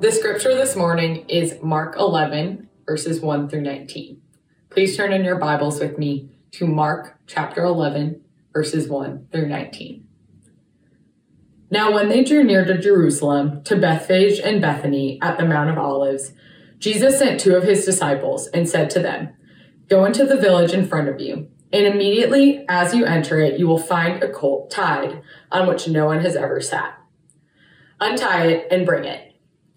The scripture this morning is Mark 11, verses 1 through 19. Please turn in your Bibles with me to Mark chapter 11, verses 1 through 19. Now, when they drew near to Jerusalem, to Bethphage and Bethany at the Mount of Olives, Jesus sent two of his disciples and said to them, Go into the village in front of you, and immediately as you enter it, you will find a colt tied on which no one has ever sat. Untie it and bring it.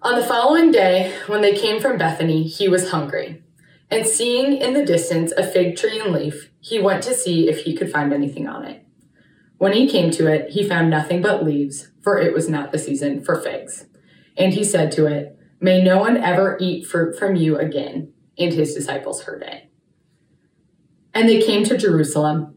On the following day, when they came from Bethany, he was hungry. And seeing in the distance a fig tree and leaf, he went to see if he could find anything on it. When he came to it, he found nothing but leaves, for it was not the season for figs. And he said to it, May no one ever eat fruit from you again. And his disciples heard it. And they came to Jerusalem,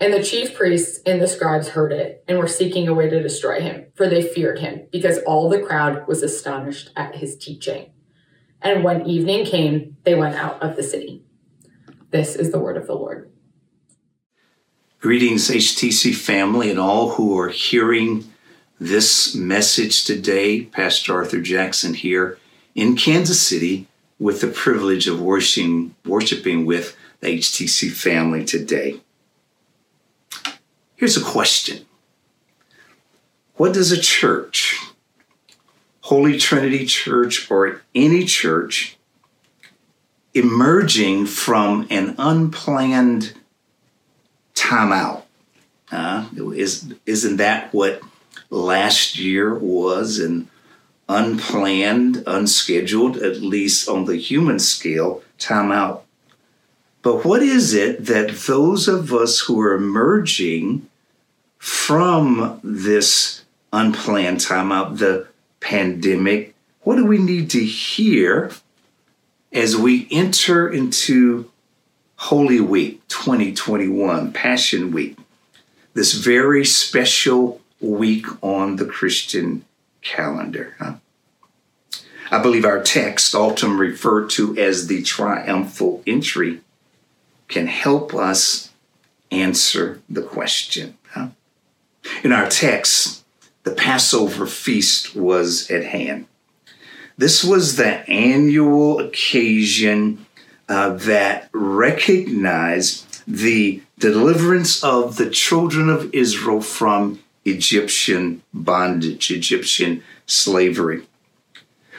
And the chief priests and the scribes heard it and were seeking a way to destroy him, for they feared him, because all the crowd was astonished at his teaching. And when evening came, they went out of the city. This is the word of the Lord. Greetings, HTC family, and all who are hearing this message today. Pastor Arthur Jackson here in Kansas City with the privilege of worshiping, worshiping with the HTC family today. Here's a question. What does a church, Holy Trinity Church, or any church emerging from an unplanned timeout, uh, is, isn't that what last year was an unplanned, unscheduled, at least on the human scale, timeout? But what is it that those of us who are emerging from this unplanned timeout, the pandemic, what do we need to hear as we enter into Holy Week 2021, Passion Week, this very special week on the Christian calendar? Huh? I believe our text, often referred to as the triumphal entry, can help us answer the question. Huh? In our text, the Passover feast was at hand. This was the annual occasion uh, that recognized the deliverance of the children of Israel from Egyptian bondage, Egyptian slavery.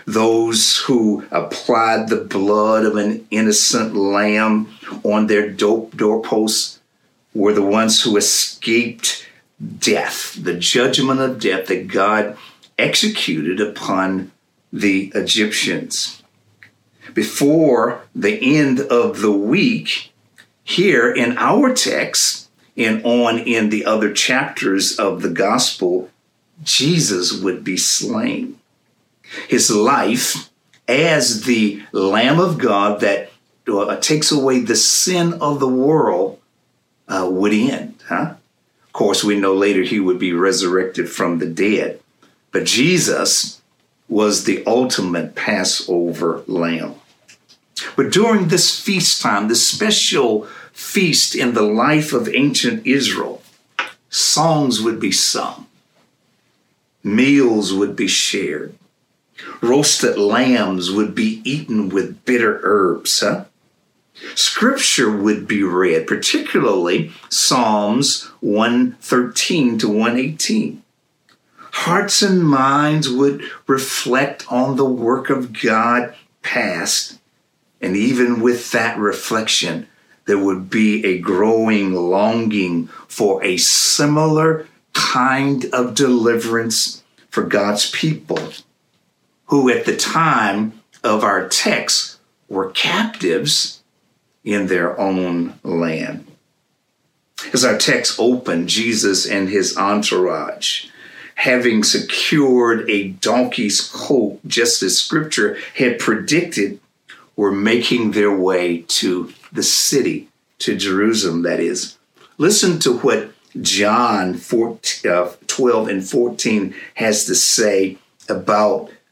Those who applied the blood of an innocent lamb on their doorposts were the ones who escaped death, the judgment of death that God executed upon the Egyptians. Before the end of the week, here in our text and on in the other chapters of the gospel, Jesus would be slain. His life as the Lamb of God that uh, takes away the sin of the world uh, would end, huh? course, we know later he would be resurrected from the dead. But Jesus was the ultimate Passover lamb. But during this feast time, this special feast in the life of ancient Israel, songs would be sung, meals would be shared, roasted lambs would be eaten with bitter herbs, huh? Scripture would be read, particularly Psalms 113 to 118. Hearts and minds would reflect on the work of God past, and even with that reflection, there would be a growing longing for a similar kind of deliverance for God's people, who at the time of our text were captives in their own land. As our text opened, Jesus and his entourage, having secured a donkey's coat, just as scripture had predicted, were making their way to the city, to Jerusalem, that is. Listen to what John 14, uh, 12 and 14 has to say about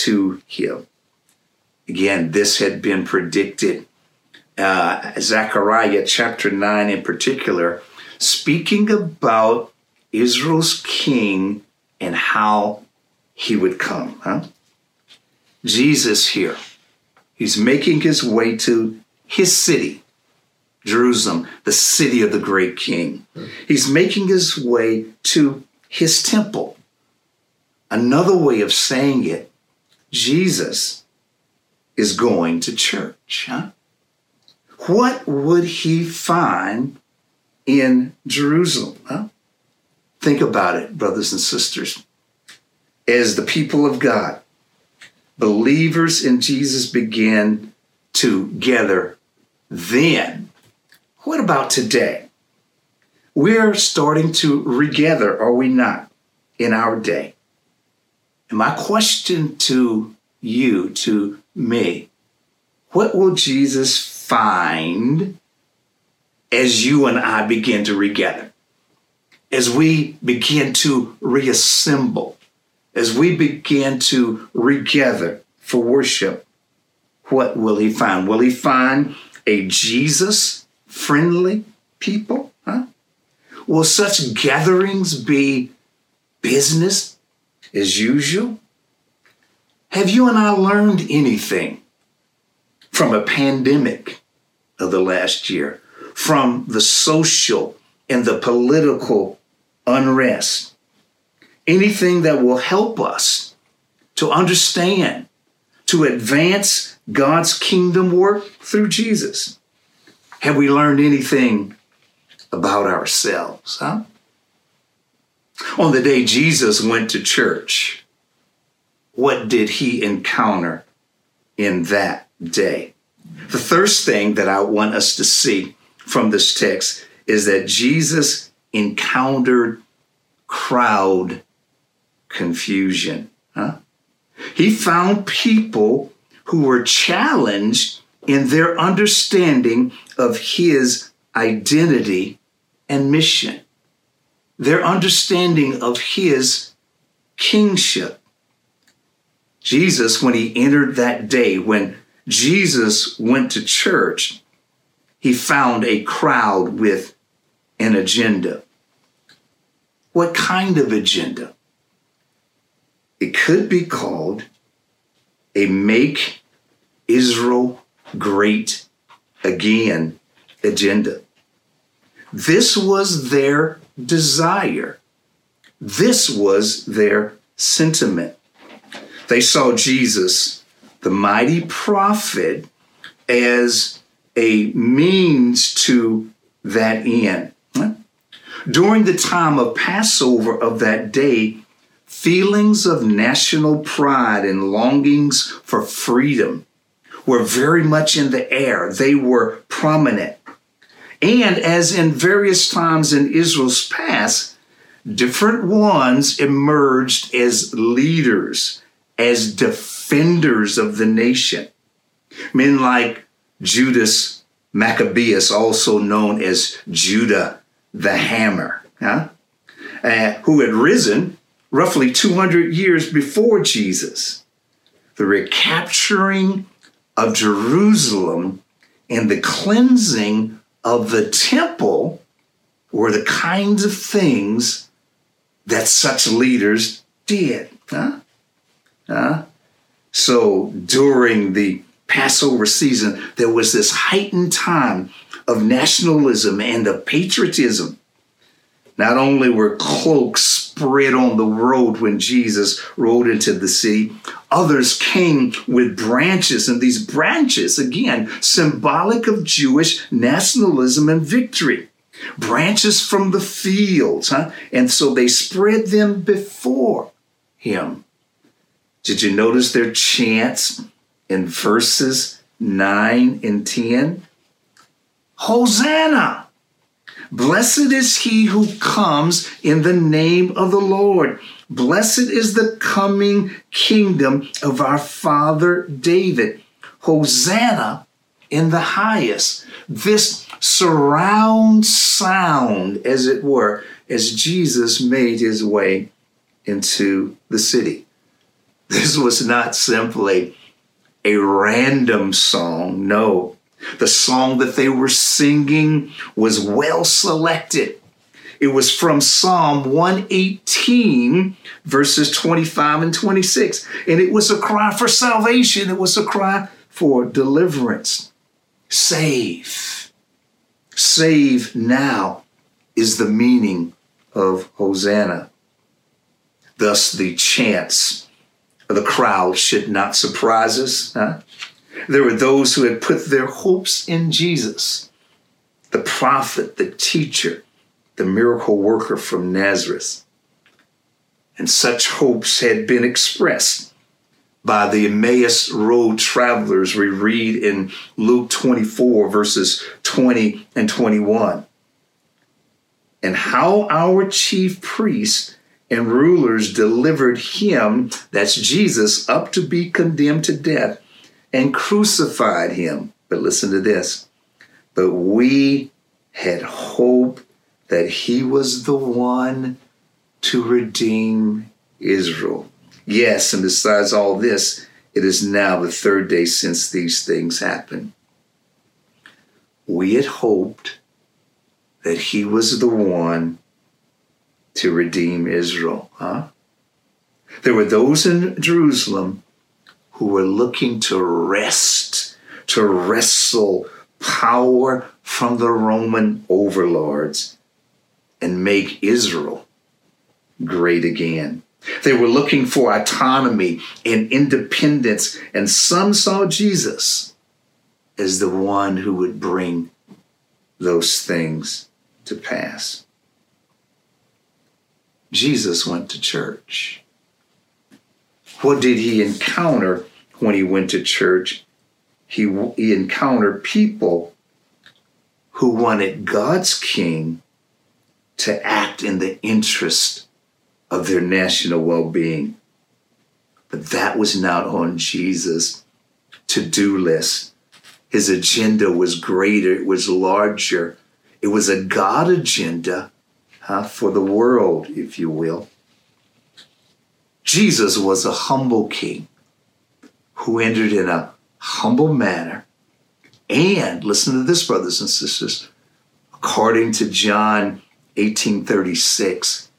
to him. Again, this had been predicted. Uh, Zechariah chapter 9 in particular, speaking about Israel's king and how he would come. Huh? Jesus here He's making his way to his city, Jerusalem, the city of the great king. He's making his way to his temple. Another way of saying it, Jesus is going to church. Huh? What would he find in Jerusalem? Huh? Think about it, brothers and sisters. As the people of God, believers in Jesus began to gather then. What about today? We're starting to regather, are we not, in our day? And my question to you, to me, what will Jesus find as you and I begin to regather? As we begin to reassemble? as we begin to regather for worship, what will he find? Will he find a Jesus friendly people? Huh? Will such gatherings be business as usual? Have you and I learned anything from a pandemic of the last year, from the social and the political unrest? anything that will help us to understand, to advance God's kingdom work through Jesus? Have we learned anything about ourselves? Huh? On the day Jesus went to church, what did he encounter in that day? The first thing that I want us to see from this text is that Jesus encountered crowd confusion. Huh? He found people who were challenged in their understanding of his identity and mission, their understanding of his kingship. Jesus, when he entered that day, when Jesus went to church, he found a crowd with an agenda. What kind of agenda? It could be called a Make Israel Great Again agenda. This was their desire. This was their sentiment. They saw Jesus, the mighty prophet, as a means to that end. During the time of Passover of that day, feelings of national pride and longings for freedom were very much in the air. They were prominent. And as in various times in Israel's past, different ones emerged as leaders, as defenders of the nation. Men like Judas Maccabeus, also known as Judah the Hammer, huh? uh, who had risen roughly 200 years before Jesus. The recapturing of Jerusalem and the cleansing of the temple were the kinds of things that such leaders did. Huh? Huh? So during the Passover season, there was this heightened time of nationalism and of patriotism. Not only were cloaks spread on the road when Jesus rode into the city, others came with branches, and these branches, again, symbolic of Jewish nationalism and victory. Branches from the fields, huh? And so they spread them before him. Did you notice their chants in verses 9 and 10? Hosanna! Blessed is he who comes in the name of the Lord. Blessed is the coming kingdom of our father David. Hosanna in the highest. This surround sound, as it were, as Jesus made his way into the city. This was not simply a random song. No, the song that they were singing was well selected. It was from Psalm 118, verses 25 and 26. And it was a cry for salvation, it was a cry for deliverance. Save. Save now is the meaning of Hosanna. Thus, the chants of the crowd should not surprise us. Huh? There were those who had put their hopes in Jesus, the prophet, the teacher, the miracle worker from Nazareth. And such hopes had been expressed by the Emmaus Road travelers we read in Luke 24, verses 20 and 21. And how our chief priests and rulers delivered him, that's Jesus, up to be condemned to death and crucified him. But listen to this. But we had hope that he was the one to redeem Israel. Yes, and besides all this, it is now the third day since these things happened. We had hoped that he was the one to redeem Israel, huh? There were those in Jerusalem who were looking to wrest, to wrestle power from the Roman overlords and make Israel great again. They were looking for autonomy and independence, and some saw Jesus as the one who would bring those things to pass. Jesus went to church. What did he encounter when he went to church? He, he encountered people who wanted God's king to act in the interest of their national well being. But that was not on Jesus' to do list. His agenda was greater, it was larger. It was a God agenda huh, for the world, if you will. Jesus was a humble king who entered in a humble manner. And listen to this, brothers and sisters, according to John 1836,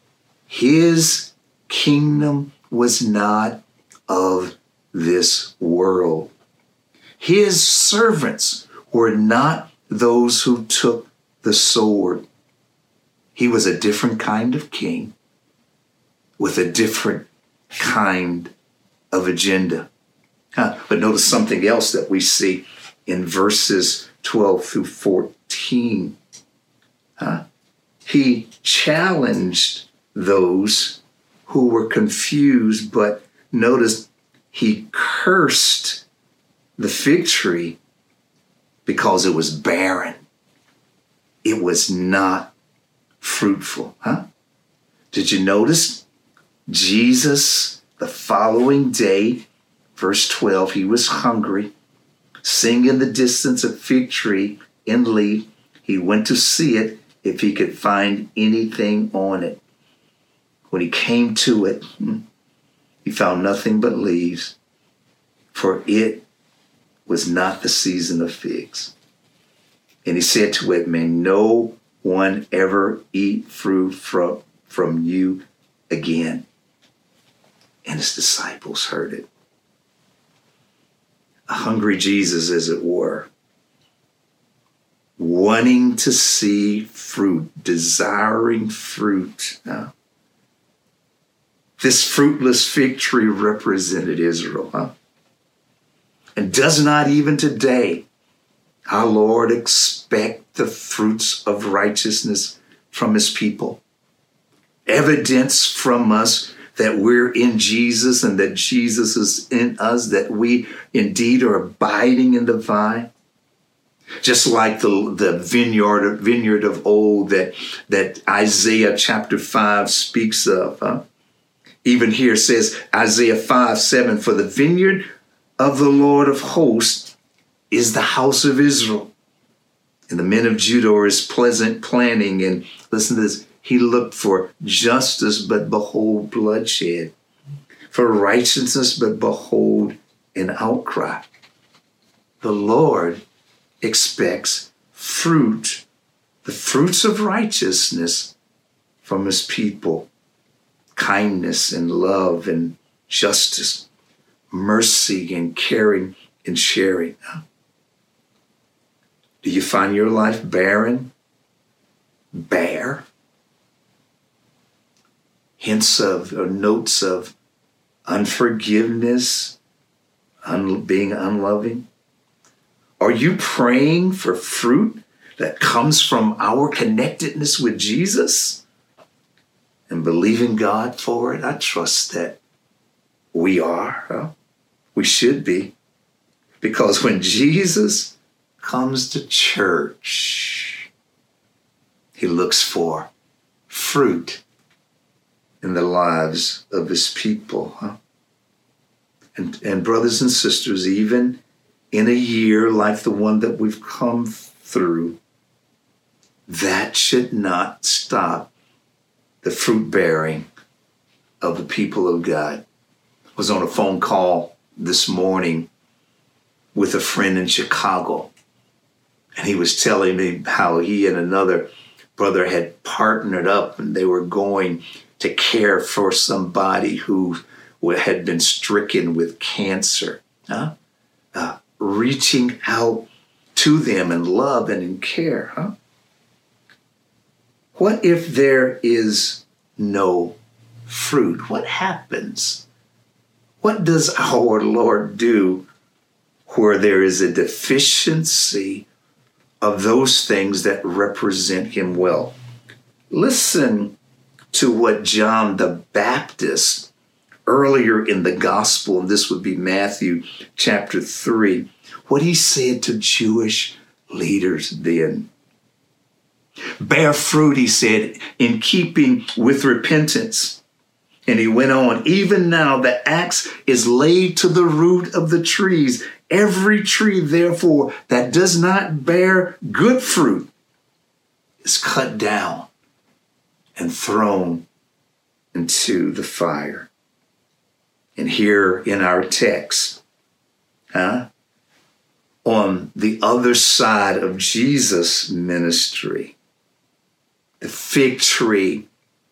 his kingdom was not of this world. His servants were not those who took the sword. He was a different kind of king with a different kind of agenda. Huh. But notice something else that we see in verses 12 through 14. Huh? He challenged those who were confused, but notice he cursed the fig tree because it was barren. It was not fruitful. Huh? Did you notice? Jesus, the following day, verse 12, he was hungry. Seeing in the distance a fig tree in leaf, he went to see it if he could find anything on it. When he came to it, hmm, he found nothing but leaves, for it was not the season of figs. And he said to it, May no one ever eat fruit from, from you again. And his disciples heard it. A hungry Jesus, as it were, wanting to see fruit, desiring fruit. This fruitless fig tree represented Israel, huh? And does not even today our Lord expect the fruits of righteousness from his people? Evidence from us that we're in Jesus and that Jesus is in us, that we indeed are abiding in the vine. Just like the, the vineyard, vineyard of old that, that Isaiah chapter 5 speaks of. Huh? Even here says Isaiah 5 7 For the vineyard of the Lord of hosts is the house of Israel. And the men of Judah are his pleasant planning. And listen to this he looked for justice, but behold, bloodshed. For righteousness, but behold, an outcry. The Lord expects fruit, the fruits of righteousness from his people kindness and love and justice, mercy and caring and sharing. Do you find your life barren? Bare? Hints of or notes of unforgiveness, un- being unloving? Are you praying for fruit that comes from our connectedness with Jesus and believing God for it? I trust that we are. Huh? We should be. Because when Jesus comes to church, he looks for fruit in the lives of his people. Huh? And, and brothers and sisters, even in a year like the one that we've come through, that should not stop the fruit bearing of the people of God. I was on a phone call this morning with a friend in Chicago, and he was telling me how he and another brother had partnered up and they were going to care for somebody who had been stricken with cancer. Huh? Uh, reaching out to them in love and in care, huh? What if there is no fruit? What happens? What does our Lord do where there is a deficiency of those things that represent Him well? Listen to what John the Baptist earlier in the gospel, and this would be Matthew chapter 3, what he said to Jewish leaders then. Bear fruit, he said, in keeping with repentance. And he went on, even now the axe is laid to the root of the trees. Every tree, therefore, that does not bear good fruit is cut down and thrown into the fire. And here in our text, huh, on the other side of Jesus' ministry, the fig tree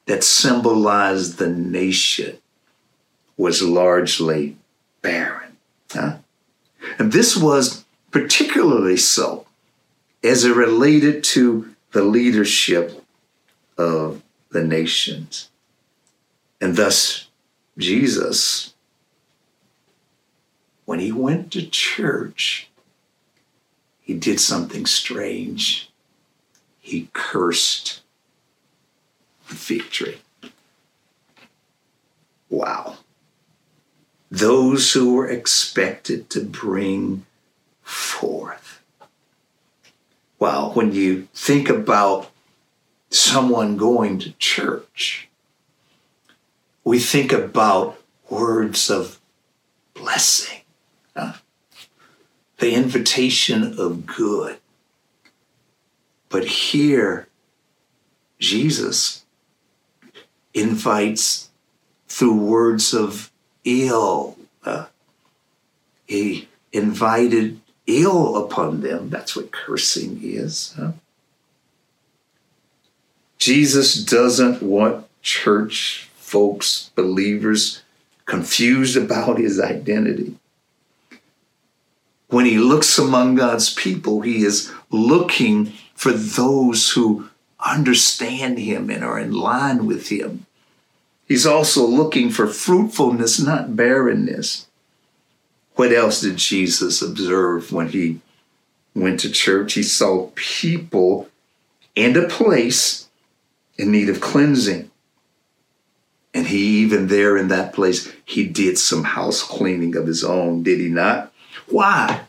that symbolized the nation was largely barren. Huh? And this was particularly so as it related to the leadership of the nations. And thus, Jesus when he went to church, he did something strange. He cursed the fig tree. Wow. Those who were expected to bring forth. Wow, when you think about someone going to church, we think about words of blessing, huh? the invitation of good. But here, Jesus invites through words of ill. Uh, he invited ill upon them. That's what cursing is. Huh? Jesus doesn't want church folks, believers, confused about his identity. When he looks among God's people, he is looking for those who understand him and are in line with him. He's also looking for fruitfulness, not barrenness. What else did Jesus observe when he went to church? He saw people and a place in need of cleansing. And he, even there in that place, he did some house cleaning of his own, did he not? Why?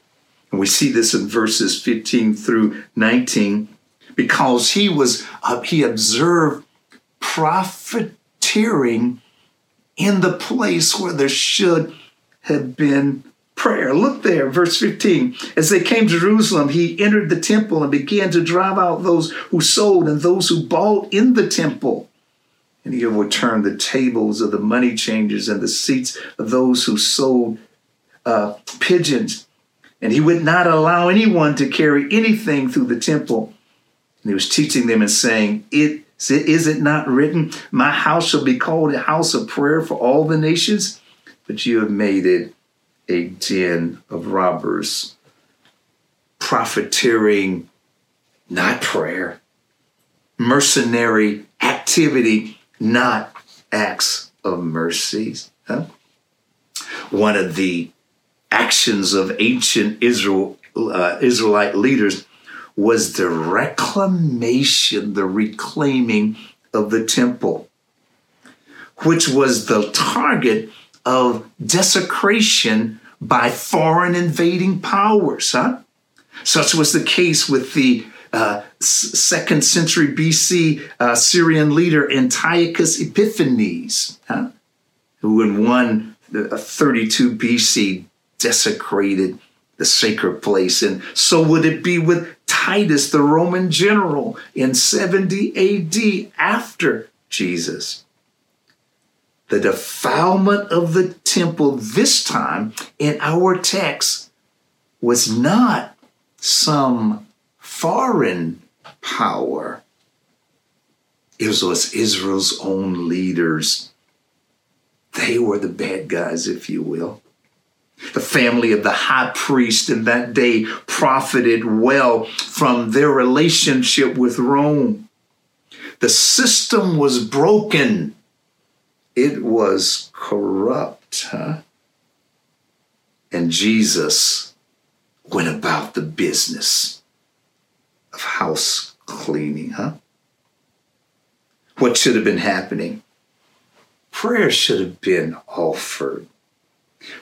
And we see this in verses 15 through 19 because he was uh, he observed profiteering in the place where there should have been prayer. Look there, verse 15. As they came to Jerusalem, he entered the temple and began to drive out those who sold and those who bought in the temple. And he overturned the tables of the money changers and the seats of those who sold uh, pigeons. And he would not allow anyone to carry anything through the temple. And he was teaching them and saying, It is it not written, My house shall be called a house of prayer for all the nations? But you have made it a den of robbers, profiteering, not prayer, mercenary activity, not acts of mercies. Huh? One of the actions of ancient Israel, uh, Israelite leaders was the reclamation, the reclaiming of the temple, which was the target of desecration by foreign invading powers. Huh? Such was the case with the uh, second century BC uh, Syrian leader Antiochus Epiphanes, huh? who in 132 uh, BC desecrated the sacred place. And so would it be with Titus, the Roman general, in 70 AD after Jesus. The defilement of the temple this time in our text was not some foreign power. It was Israel's own leaders. They were the bad guys, if you will. The family of the high priest in that day profited well from their relationship with Rome. The system was broken, it was corrupt. Huh? And Jesus went about the business of house cleaning, huh? What should have been happening? Prayer should have been offered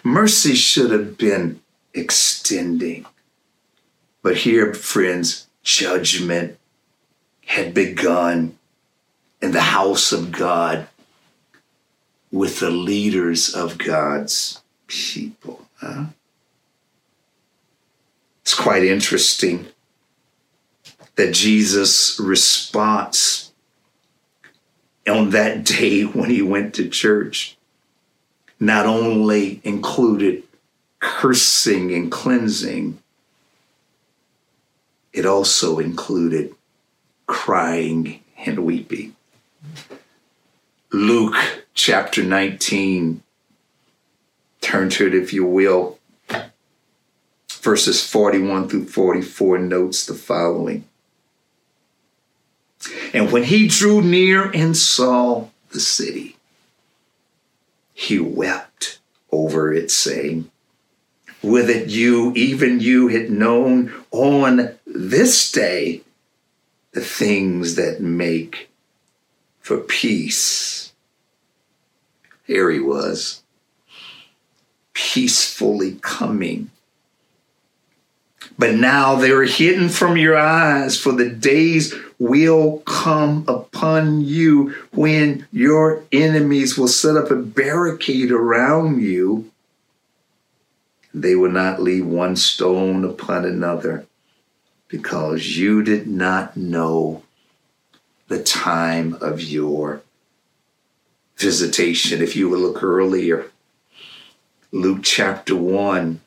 Mercy should have been extending. But here, friends, judgment had begun in the house of God with the leaders of God's people. Huh? It's quite interesting that Jesus' response on that day when he went to church not only included cursing and cleansing, it also included crying and weeping. Luke chapter 19, turn to it if you will. Verses 41 through 44 notes the following. And when he drew near and saw the city, he wept over it, saying, With it you, even you, had known on this day the things that make for peace. Here he was, peacefully coming, But now they are hidden from your eyes, for the days will come upon you when your enemies will set up a barricade around you. They will not leave one stone upon another because you did not know the time of your visitation. If you will look earlier, Luke chapter 1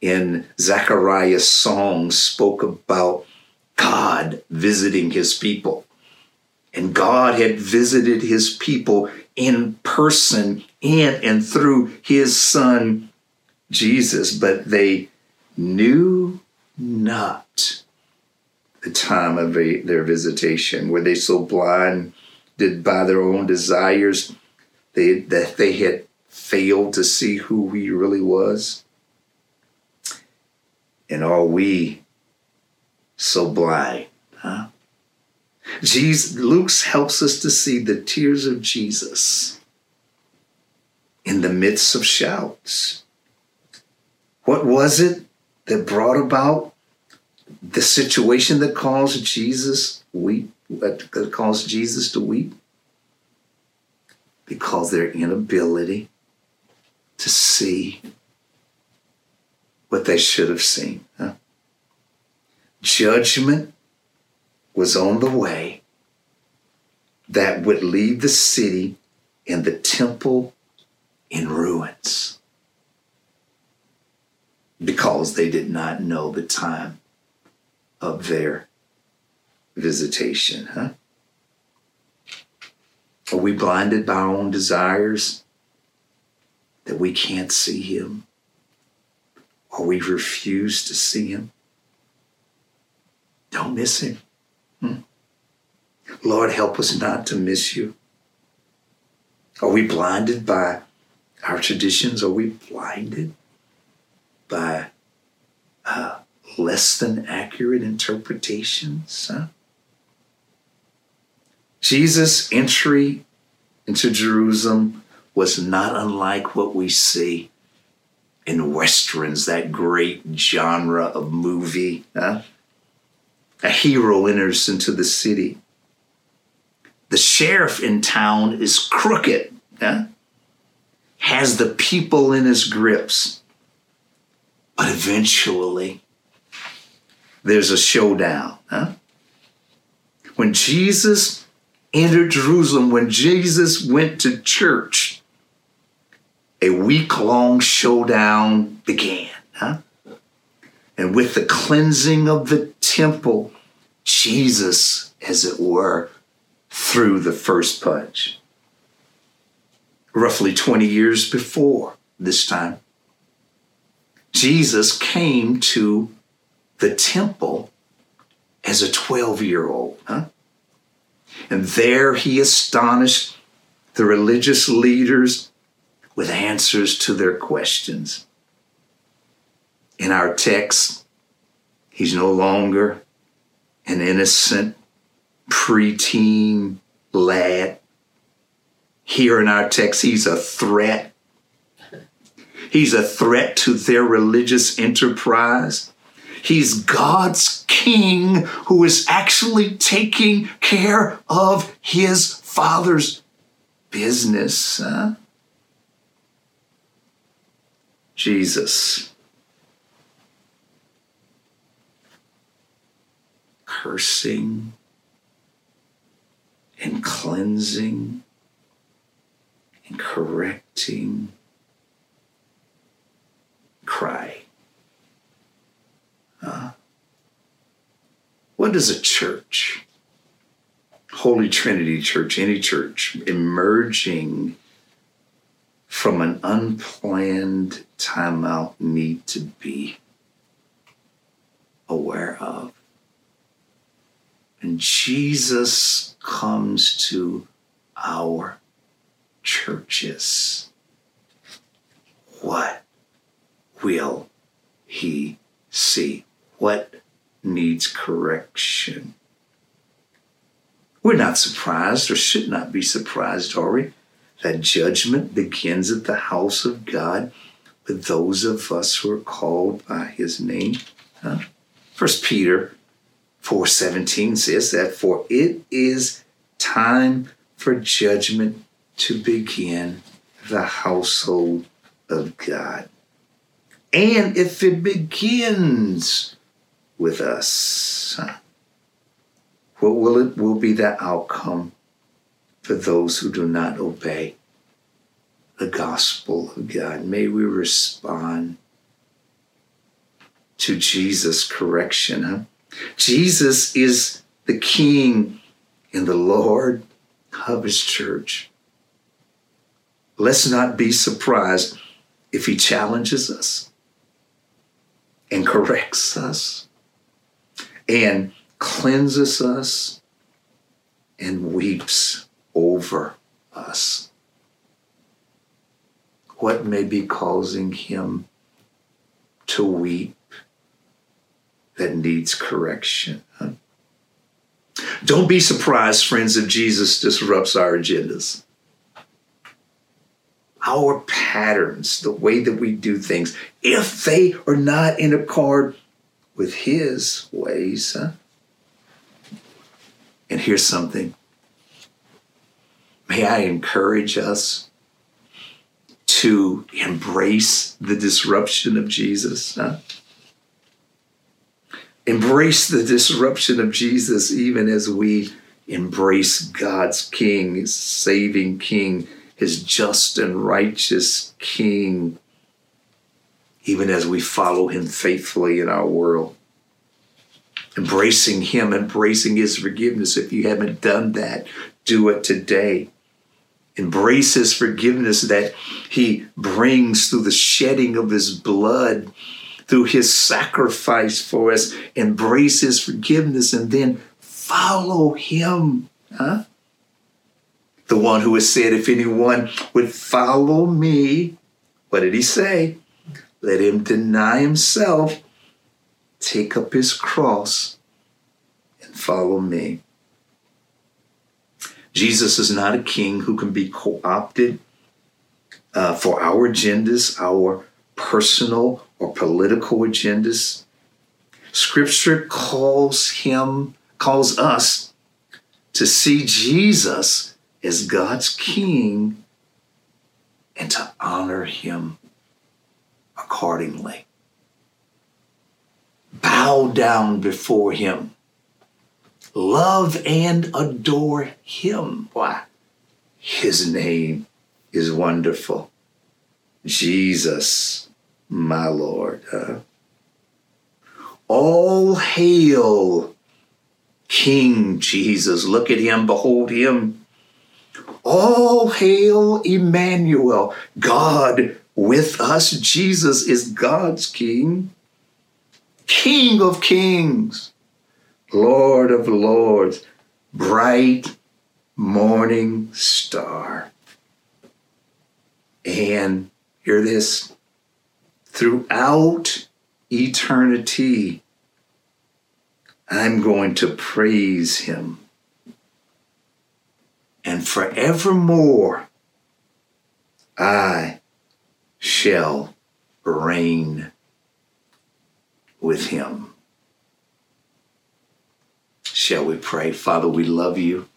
in Zechariah's song spoke about God visiting his people. And God had visited his people in person in and through his son Jesus, but they knew not the time of their visitation. Were they so blinded by their own desires they, that they had failed to see who he really was? And are we so blind? Huh? Jesus, Luke helps us to see the tears of Jesus in the midst of shouts. What was it that brought about the situation that caused Jesus weep, that caused Jesus to weep? Because their inability to see what they should have seen. Huh? Judgment was on the way that would leave the city and the temple in ruins because they did not know the time of their visitation, huh? Are we blinded by our own desires that we can't see Him? Or we refuse to see Him? Don't miss Him. Hmm? Lord, help us not to miss you. Are we blinded by our traditions? Are we blinded by uh, less than accurate interpretations? Huh? Jesus' entry into Jerusalem was not unlike what we see in westerns, that great genre of movie. Huh? A hero enters into the city. The sheriff in town is crooked, huh? has the people in his grips. But eventually, there's a showdown. Huh? When Jesus entered Jerusalem, when Jesus went to church, a week long showdown began. Huh? And with the cleansing of the temple, Jesus, as it were, threw the first punch. Roughly 20 years before this time, Jesus came to the temple as a 12 year old. Huh? And there he astonished the religious leaders with answers to their questions. In our text, he's no longer an innocent preteen lad. Here in our text, he's a threat. He's a threat to their religious enterprise. He's God's king who is actually taking care of his father's business. Huh? Jesus. Cursing and cleansing and correcting. Cry. Uh, what is a church? Holy Trinity Church, any church, emerging from an unplanned timeout need to be aware of. And Jesus comes to our churches. What will he see? What needs correction? We're not surprised or should not be surprised, are we? that judgment begins at the house of God with those of us who are called by his name. Huh? First Peter 4:17 says that for it is time for judgment to begin the household of God. And if it begins with us, what will it will be the outcome for those who do not obey the gospel of God? May we respond to Jesus' correction. Huh? Jesus is the King and the Lord of His church. Let's not be surprised if He challenges us and corrects us and cleanses us and weeps over us. What may be causing him to weep that needs correction? Don't be surprised, friends, if Jesus disrupts our agendas. Our patterns, the way that we do things, if they are not in accord with His ways. Huh? And here's something. May I encourage us to embrace the disruption of Jesus. Huh? Embrace the disruption of Jesus even as we embrace God's King, His saving King, His just and righteous King, even as we follow Him faithfully in our world. Embracing Him, embracing His forgiveness. If you haven't done that, do it today. Embrace His forgiveness that He brings through the shedding of His blood through his sacrifice for us, embrace his forgiveness, and then follow him. Huh? The one who has said, If anyone would follow me, what did he say? Let him deny himself, take up his cross, and follow me. Jesus is not a king who can be co opted uh, for our agendas, our personal or political agendas. Scripture calls him, calls us to see Jesus as God's king and to honor him accordingly. Bow down before him. Love and adore him. Why? His name is wonderful. Jesus my Lord. Uh, all hail King Jesus. Look at him, behold him. All hail Emmanuel, God with us. Jesus is God's King, King of kings, Lord of lords, bright morning star. And hear this throughout eternity, I'm going to praise him. And forevermore, I shall reign with him. Shall we pray? Father, we love you.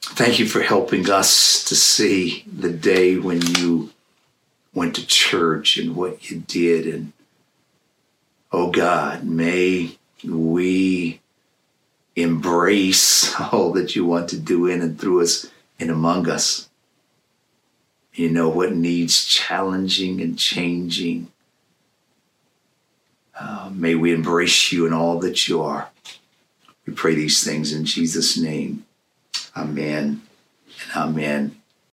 Thank you for helping us to see the day when you went to church and what you did. And oh God, may we embrace all that you want to do in and through us and among us. You know what needs challenging and changing. Uh, may we embrace you in all that you are. We pray these things in Jesus' name. Amen and amen